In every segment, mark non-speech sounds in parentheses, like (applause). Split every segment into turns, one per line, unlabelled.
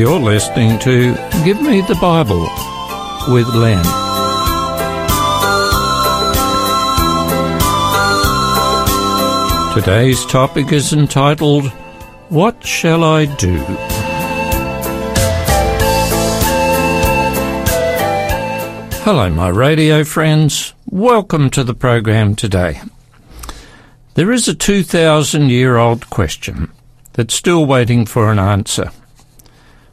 You're listening to Give Me the Bible with Len. Today's topic is entitled What Shall I Do? Hello, my radio friends. Welcome to the program today. There is a 2,000 year old question that's still waiting for an answer.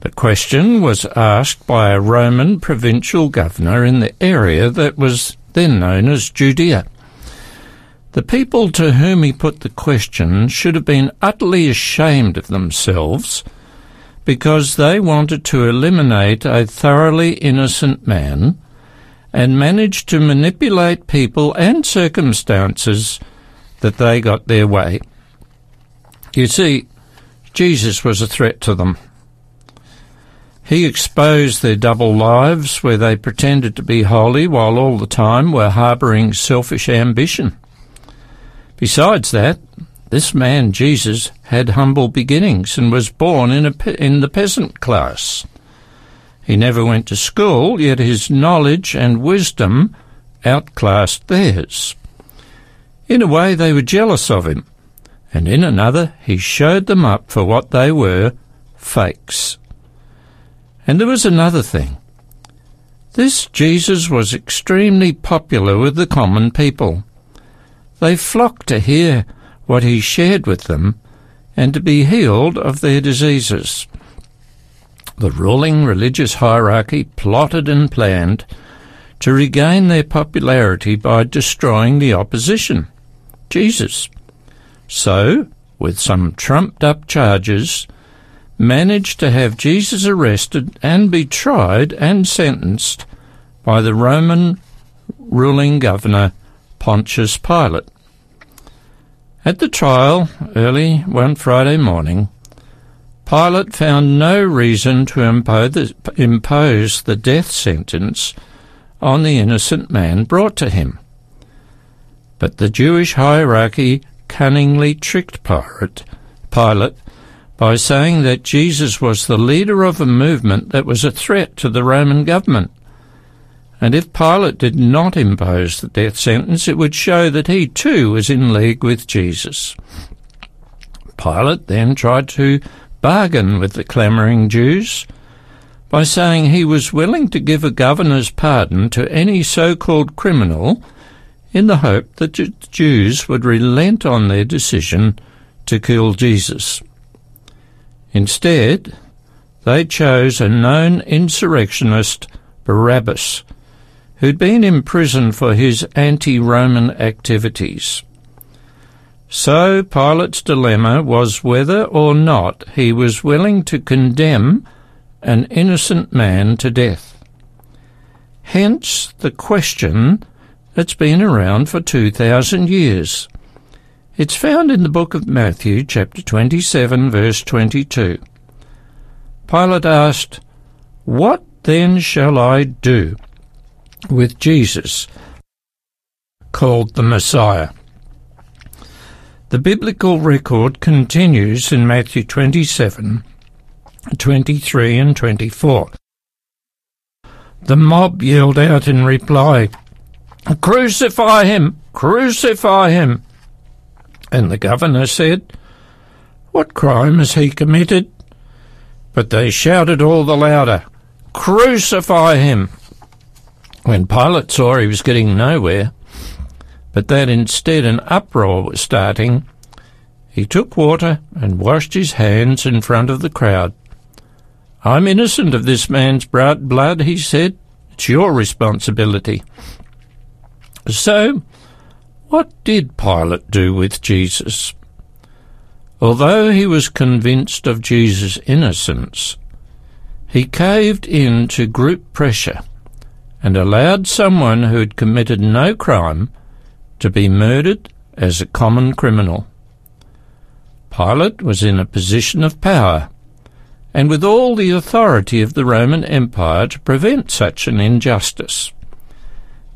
The question was asked by a Roman provincial governor in the area that was then known as Judea. The people to whom he put the question should have been utterly ashamed of themselves because they wanted to eliminate a thoroughly innocent man and managed to manipulate people and circumstances that they got their way. You see, Jesus was a threat to them. He exposed their double lives where they pretended to be holy while all the time were harbouring selfish ambition. Besides that, this man, Jesus, had humble beginnings and was born in, a, in the peasant class. He never went to school, yet his knowledge and wisdom outclassed theirs. In a way, they were jealous of him, and in another, he showed them up for what they were fakes. And there was another thing. This Jesus was extremely popular with the common people. They flocked to hear what he shared with them and to be healed of their diseases the ruling religious hierarchy plotted and planned to regain their popularity by destroying the opposition, Jesus. So, with some trumped up charges, managed to have Jesus arrested and be tried and sentenced by the Roman ruling governor Pontius Pilate. At the trial, early one Friday morning, Pilate found no reason to impose the death sentence on the innocent man brought to him. But the Jewish hierarchy cunningly tricked Pilate, by saying that Jesus was the leader of a movement that was a threat to the Roman government. And if Pilate did not impose the death sentence, it would show that he too was in league with Jesus. Pilate then tried to bargain with the clamouring Jews by saying he was willing to give a governor's pardon to any so-called criminal in the hope that the Jews would relent on their decision to kill Jesus. Instead, they chose a known insurrectionist, Barabbas, who'd been imprisoned for his anti-Roman activities. So Pilate's dilemma was whether or not he was willing to condemn an innocent man to death. Hence the question that's been around for 2,000 years. It's found in the book of Matthew, chapter 27, verse 22. Pilate asked, What then shall I do with Jesus, called the Messiah? The biblical record continues in Matthew 27, 23 and 24. The mob yelled out in reply, Crucify him! Crucify him! And the governor said, What crime has he committed? But they shouted all the louder, Crucify him! When Pilate saw he was getting nowhere, but that instead an uproar was starting, he took water and washed his hands in front of the crowd. I'm innocent of this man's blood, he said. It's your responsibility. So, what did Pilate do with Jesus? Although he was convinced of Jesus' innocence, he caved in to group pressure and allowed someone who had committed no crime to be murdered as a common criminal. Pilate was in a position of power, and with all the authority of the Roman Empire to prevent such an injustice.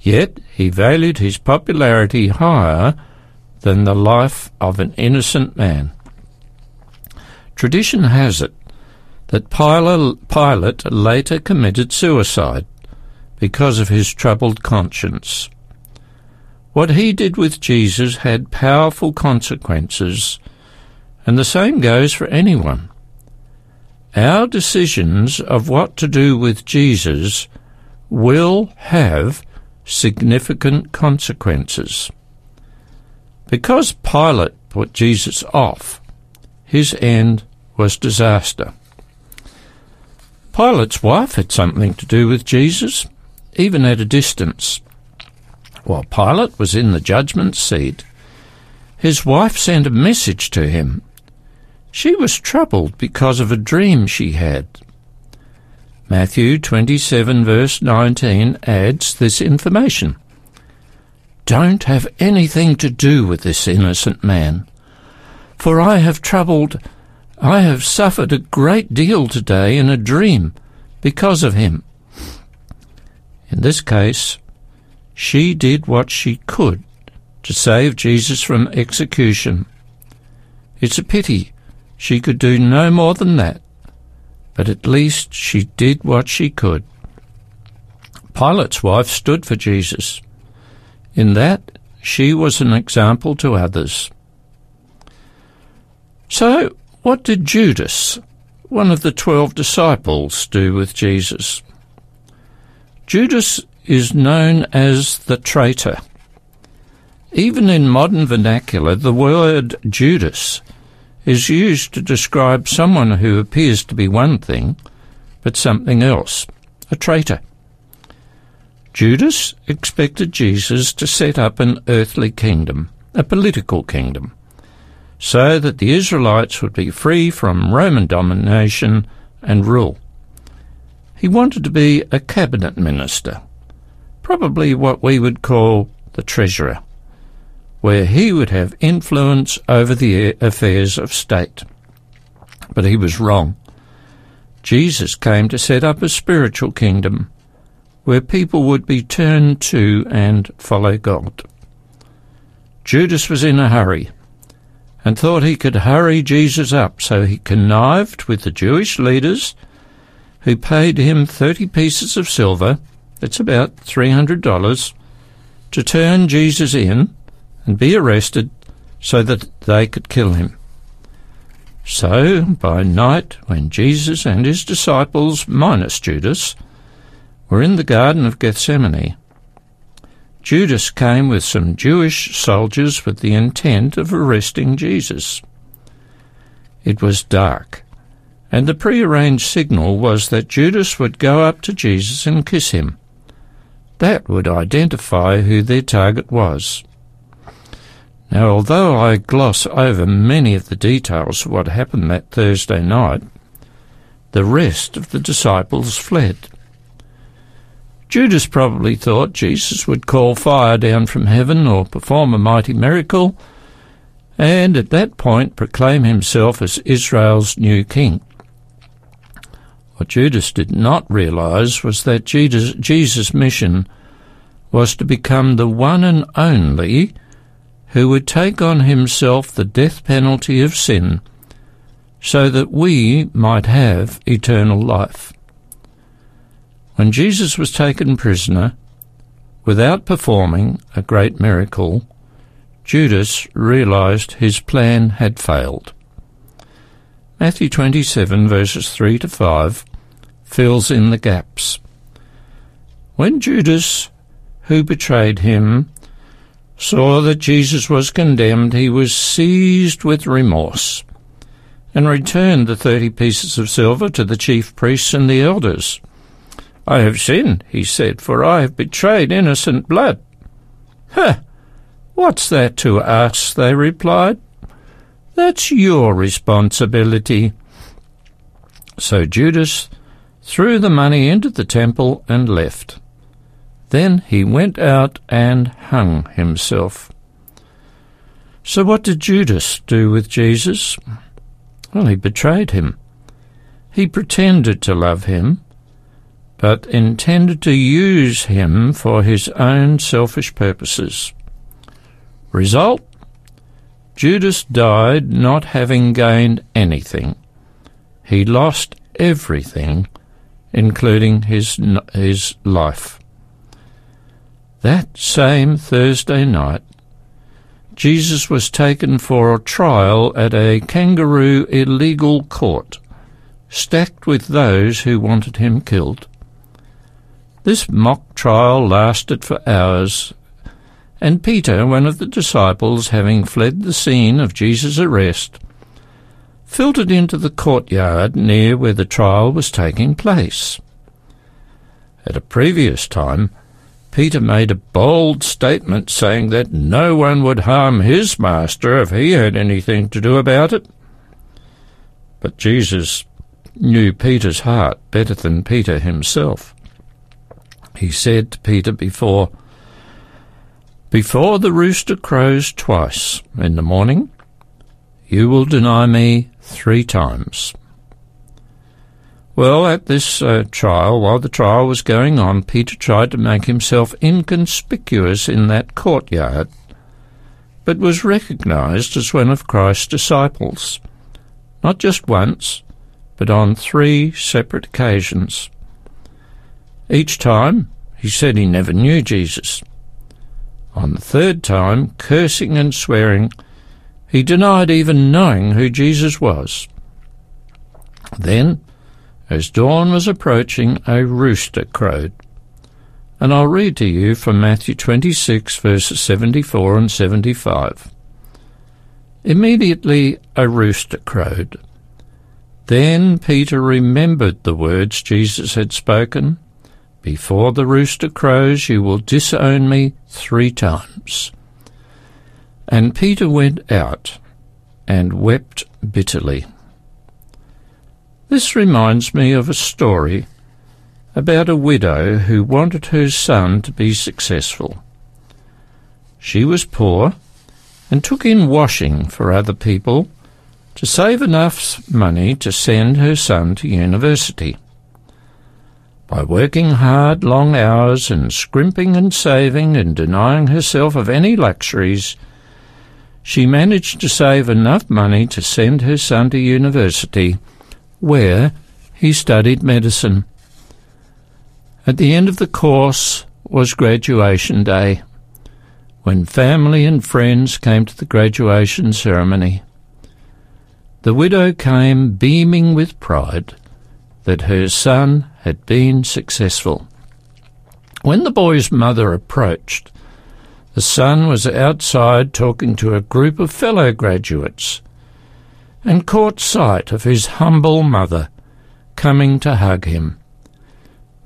Yet he valued his popularity higher than the life of an innocent man. Tradition has it that Pilate later committed suicide because of his troubled conscience. What he did with Jesus had powerful consequences, and the same goes for anyone. Our decisions of what to do with Jesus will have significant consequences. Because Pilate put Jesus off, his end was disaster. Pilate's wife had something to do with Jesus, even at a distance. While Pilate was in the judgment seat, his wife sent a message to him. She was troubled because of a dream she had. Matthew 27 verse 19 adds this information. Don't have anything to do with this innocent man, for I have troubled, I have suffered a great deal today in a dream because of him. In this case, she did what she could to save Jesus from execution. It's a pity she could do no more than that, but at least she did what she could. Pilate's wife stood for Jesus. In that, she was an example to others. So, what did Judas, one of the twelve disciples, do with Jesus? Judas is known as the traitor. Even in modern vernacular, the word Judas is used to describe someone who appears to be one thing, but something else, a traitor. Judas expected Jesus to set up an earthly kingdom, a political kingdom, so that the Israelites would be free from Roman domination and rule. He wanted to be a cabinet minister, probably what we would call the treasurer, where he would have influence over the affairs of state. But he was wrong. Jesus came to set up a spiritual kingdom where people would be turned to and follow God. Judas was in a hurry and thought he could hurry Jesus up, so he connived with the Jewish leaders who paid him 30 pieces of silver, that's about $300, to turn Jesus in and be arrested so that they could kill him. So, by night, when Jesus and his disciples, minus Judas, were in the Garden of Gethsemane. Judas came with some Jewish soldiers with the intent of arresting Jesus. It was dark, and the prearranged signal was that Judas would go up to Jesus and kiss him. That would identify who their target was. Now, although I gloss over many of the details of what happened that Thursday night, the rest of the disciples fled. Judas probably thought Jesus would call fire down from heaven or perform a mighty miracle, and at that point proclaim himself as Israel's new king. What Judas did not realize was that Jesus', mission was to become the one and only who would take on himself the death penalty of sin so that we might have eternal life. When Jesus was taken prisoner, without performing a great miracle, Judas realized his plan had failed. Matthew 27 verses 3 to 5 fills in the gaps. When Judas, who betrayed him, saw that Jesus was condemned, he was seized with remorse and returned the thirty pieces of silver to the chief priests and the elders. I have sinned, he said, for I have betrayed innocent blood. Huh! What's that to us? they replied. That's your responsibility. So Judas threw the money into the temple and left. Then he went out and hung himself. So what did Judas do with Jesus? Well, he betrayed him. He pretended to love him, but intended to use him for his own selfish purposes. Result? Judas died not having gained anything. He lost everything, including his, his life. That same Thursday night, Jesus was taken for a trial at a kangaroo illegal court, stacked with those who wanted him killed. This mock trial lasted for hours, and Peter, one of the disciples, having fled the scene of Jesus' arrest, filtered into the courtyard near where the trial was taking place. At a previous time, Peter made a bold statement saying that no one would harm his master if he had anything to do about it. But Jesus knew Peter's heart better than Peter himself. He said to Peter before, Before the rooster crows twice in the morning, you will deny me three times. Well, at this uh, trial, while the trial was going on, Peter tried to make himself inconspicuous in that courtyard, but was recognized as one of Christ's disciples, not just once, but on three separate occasions. Each time, he said he never knew Jesus. On the third time, cursing and swearing, he denied even knowing who Jesus was. Then, as dawn was approaching, a rooster crowed. And I'll read to you from Matthew 26, verses 74 and 75. Immediately a rooster crowed. Then Peter remembered the words Jesus had spoken Before the rooster crows, you will disown me three times. And Peter went out and wept bitterly. This reminds me of a story about a widow who wanted her son to be successful. She was poor and took in washing for other people to save enough money to send her son to university. By working hard long hours and scrimping and saving and denying herself of any luxuries, she managed to save enough money to send her son to university where he studied medicine. At the end of the course was graduation day, when family and friends came to the graduation ceremony. The widow came beaming with pride that her son had been successful. When the boy's mother approached, the son was outside talking to a group of fellow graduates and caught sight of his humble mother coming to hug him.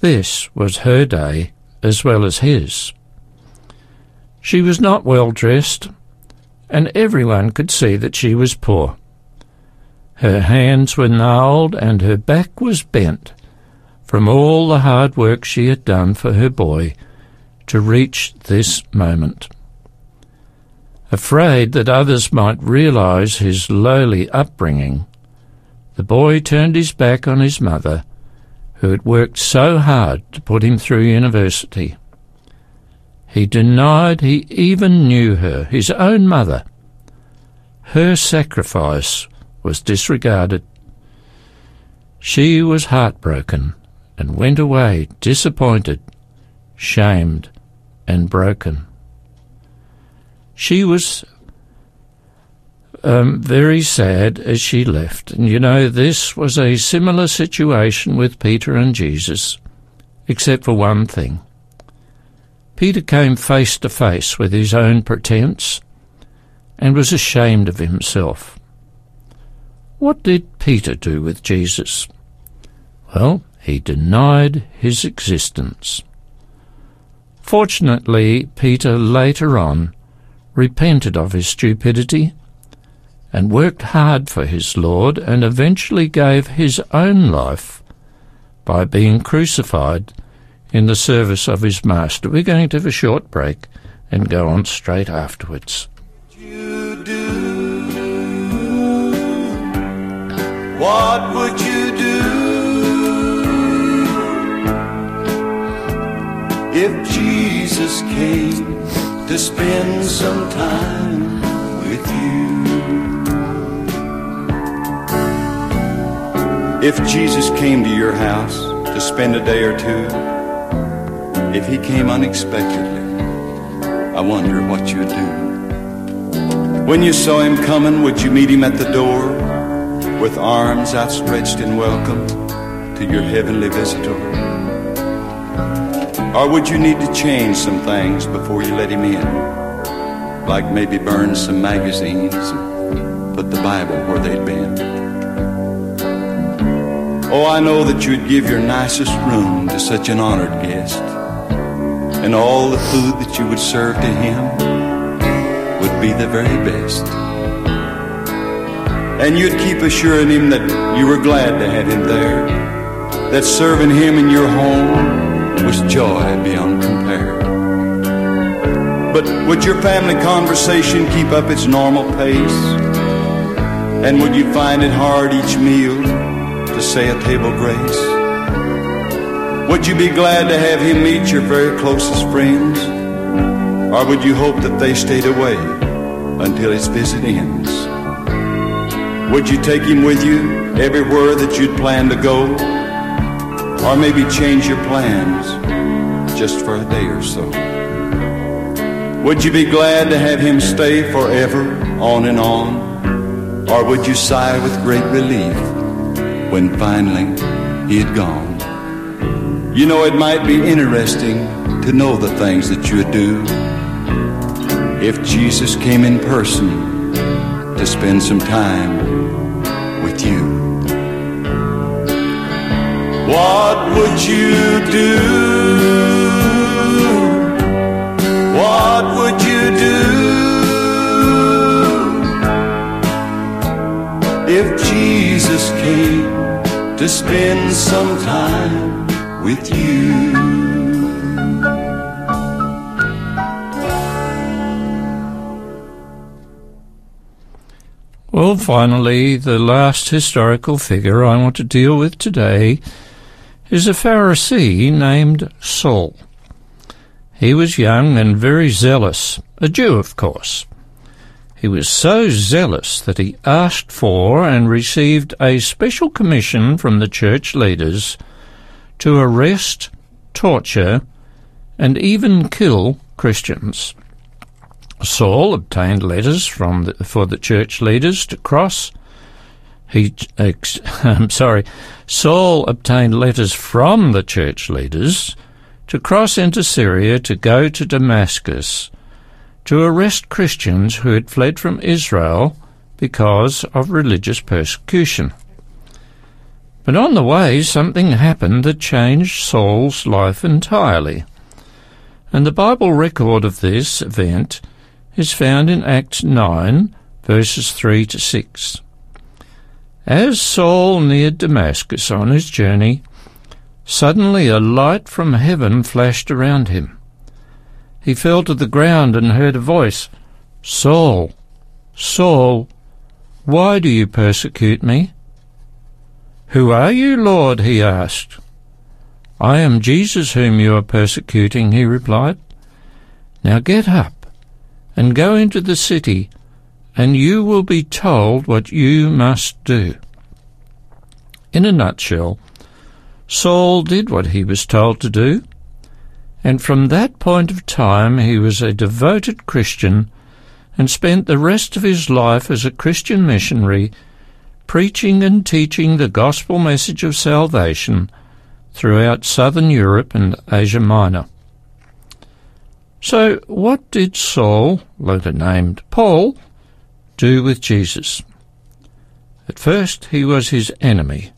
This was her day as well as his. She was not well dressed, and everyone could see that she was poor. Her hands were gnarled and her back was bent from all the hard work she had done for her boy to reach this moment. Afraid that others might realize his lowly upbringing, the boy turned his back on his mother, who had worked so hard to put him through university. He denied he even knew her, his own mother. Her sacrifice was disregarded. She was heartbroken and went away disappointed, shamed, and broken. She was um, very sad as she left. And you know, this was a similar situation with Peter and Jesus, except for one thing. Peter came face to face with his own pretense and was ashamed of himself. What did Peter do with Jesus? Well, he denied his existence. Fortunately, Peter later on repented of his stupidity, and worked hard for his Lord, and eventually gave his own life by being crucified in the service of his Master. We're going to have a short break and go on straight afterwards.
What would you do if Jesus came? To spend some time with you. If Jesus came to your house to spend a day or two, if he came unexpectedly, I wonder what you'd do. When you saw him coming, would you meet him at the door with arms outstretched in welcome to your heavenly visitor? Or would you need to change some things before you let him in? Like maybe burn some magazines and put the Bible where they'd been? Oh, I know that you'd give your nicest room to such an honored guest. And all the food that you would serve to him would be the very best. And you'd keep assuring him that you were glad to have him there, that serving him in your home was joy beyond compare. But would your family conversation keep up its normal pace? And would you find it hard each meal to say a table grace? Would you be glad to have him meet your very closest friends? Or would you hope that they stayed away until his visit ends? Would you take him with you everywhere that you'd planned to go? Or maybe change your plans just for a day or so? Would you be glad to have him stay forever on and on? Or would you sigh with great relief when finally he had gone. You know, it might be interesting to know the things that you would do if Jesus came in person to spend some time with you. What would you do? What would you do if Jesus came? to spend some time with you.
Well, finally, the last historical figure I want to deal with today is a Pharisee named Saul. He was young and very zealous, a Jew, of course. He was so zealous that he asked for and received a special commission from the church leaders to arrest, torture, and even kill Christians. Saul obtained letters from the, for the church leaders to cross. He, ex, (laughs) I'm sorry, Saul obtained letters from the church leaders to cross into Syria to go to Damascus to arrest Christians who had fled from Israel because of religious persecution. But on the way, something happened that changed Saul's life entirely. And the Bible record of this event is found in Acts 9, verses 3 to 6. As Saul neared Damascus on his journey, suddenly a light from heaven flashed around him. He fell to the ground and heard a voice, Saul, Saul, why do you persecute me? Who are you, Lord? he asked. I am Jesus whom you are persecuting, he replied. Now get up and go into the city, and you will be told what you must do. In a nutshell, Saul did what he was told to do and from that point of time he was a devoted Christian and spent the rest of his life as a Christian missionary, preaching and teaching the gospel message of salvation throughout southern Europe and Asia Minor. So, what did Saul, later named Paul, do with Jesus? At first, he was his enemy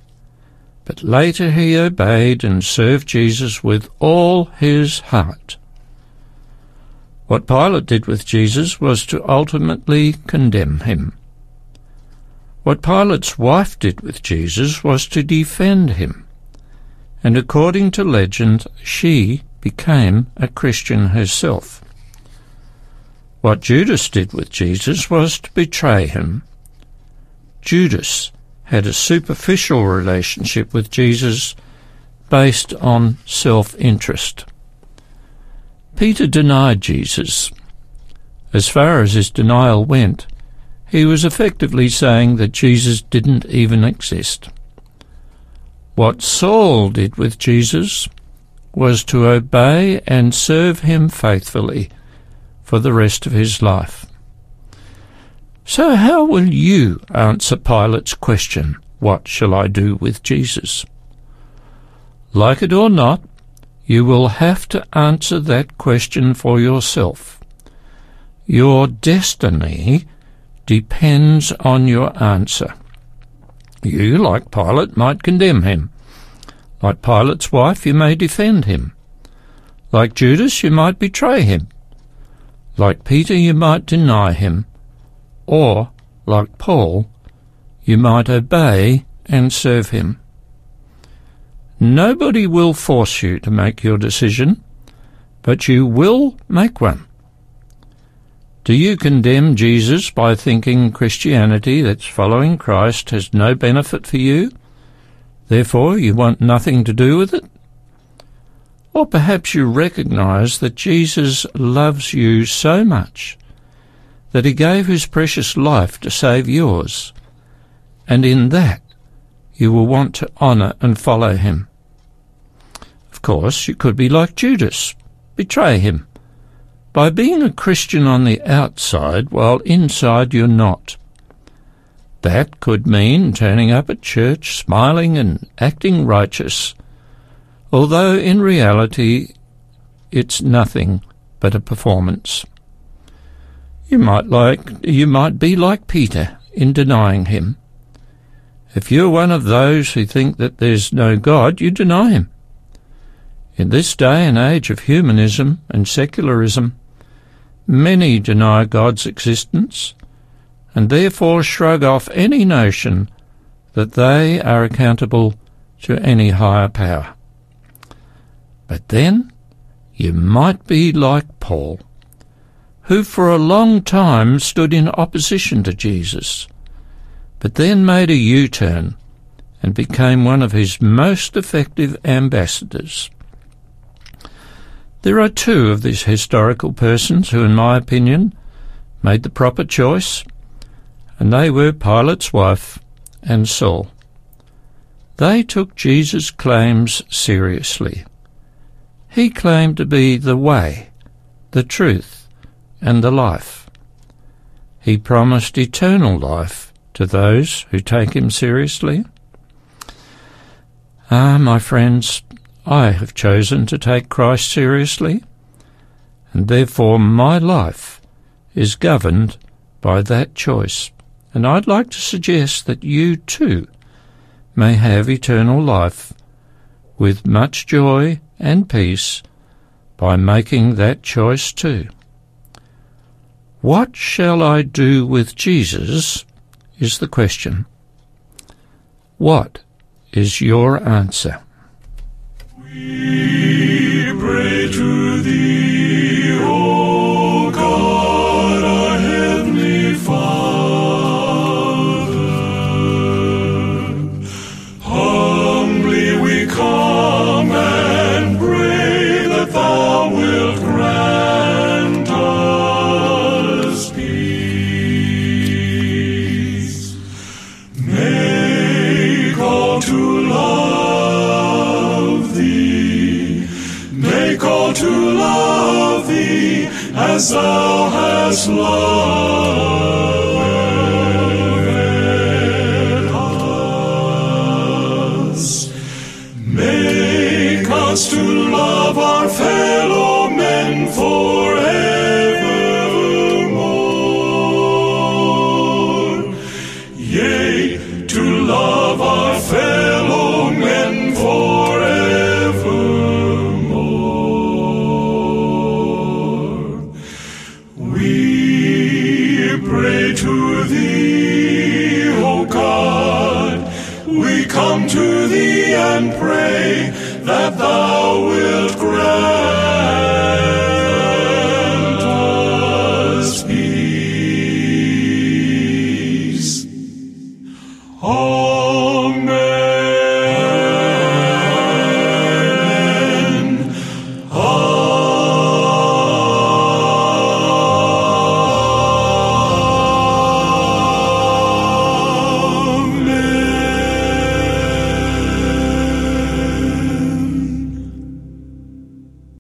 but later he obeyed and served Jesus with all his heart. What Pilate did with Jesus was to ultimately condemn him. What Pilate's wife did with Jesus was to defend him. And according to legend, she became a Christian herself. What Judas did with Jesus was to betray him. Judas had a superficial relationship with Jesus based on self interest. Peter denied Jesus. As far as his denial went, he was effectively saying that Jesus didn't even exist. What Saul did with Jesus was to obey and serve him faithfully for the rest of his life. So how will you answer Pilate's question, What shall I do with Jesus? Like it or not, you will have to answer that question for yourself. Your destiny depends on your answer. You, like Pilate, might condemn him. Like Pilate's wife, you may defend him. Like Judas, you might betray him. Like Peter, you might deny him. Or, like Paul, you might obey and serve him. Nobody will force you to make your decision, but you will make one. Do you condemn Jesus by thinking Christianity that's following Christ has no benefit for you? Therefore, you want nothing to do with it? Or perhaps you recognize that Jesus loves you so much that he gave his precious life to save yours, and in that you will want to honour and follow him. Of course, you could be like Judas, betray him, by being a Christian on the outside while inside you're not. That could mean turning up at church, smiling and acting righteous, although in reality it's nothing but a performance. You might like you might be like Peter in denying him. If you're one of those who think that there's no God, you deny him. In this day and age of humanism and secularism, many deny God's existence and therefore shrug off any notion that they are accountable to any higher power. But then you might be like Paul who for a long time stood in opposition to Jesus, but then made a U-turn and became one of his most effective ambassadors. There are two of these historical persons who, in my opinion, made the proper choice, and they were Pilate's wife and Saul. They took Jesus' claims seriously. He claimed to be the way, the truth, and the life. He promised eternal life to those who take him seriously. Ah, my friends, I have chosen to take Christ seriously, and therefore my life is governed by that choice. And I'd like to suggest that you too may have eternal life with much joy and peace by making that choice too. What shall I do with Jesus is the question. What is your answer?
We pray to as thou hast loved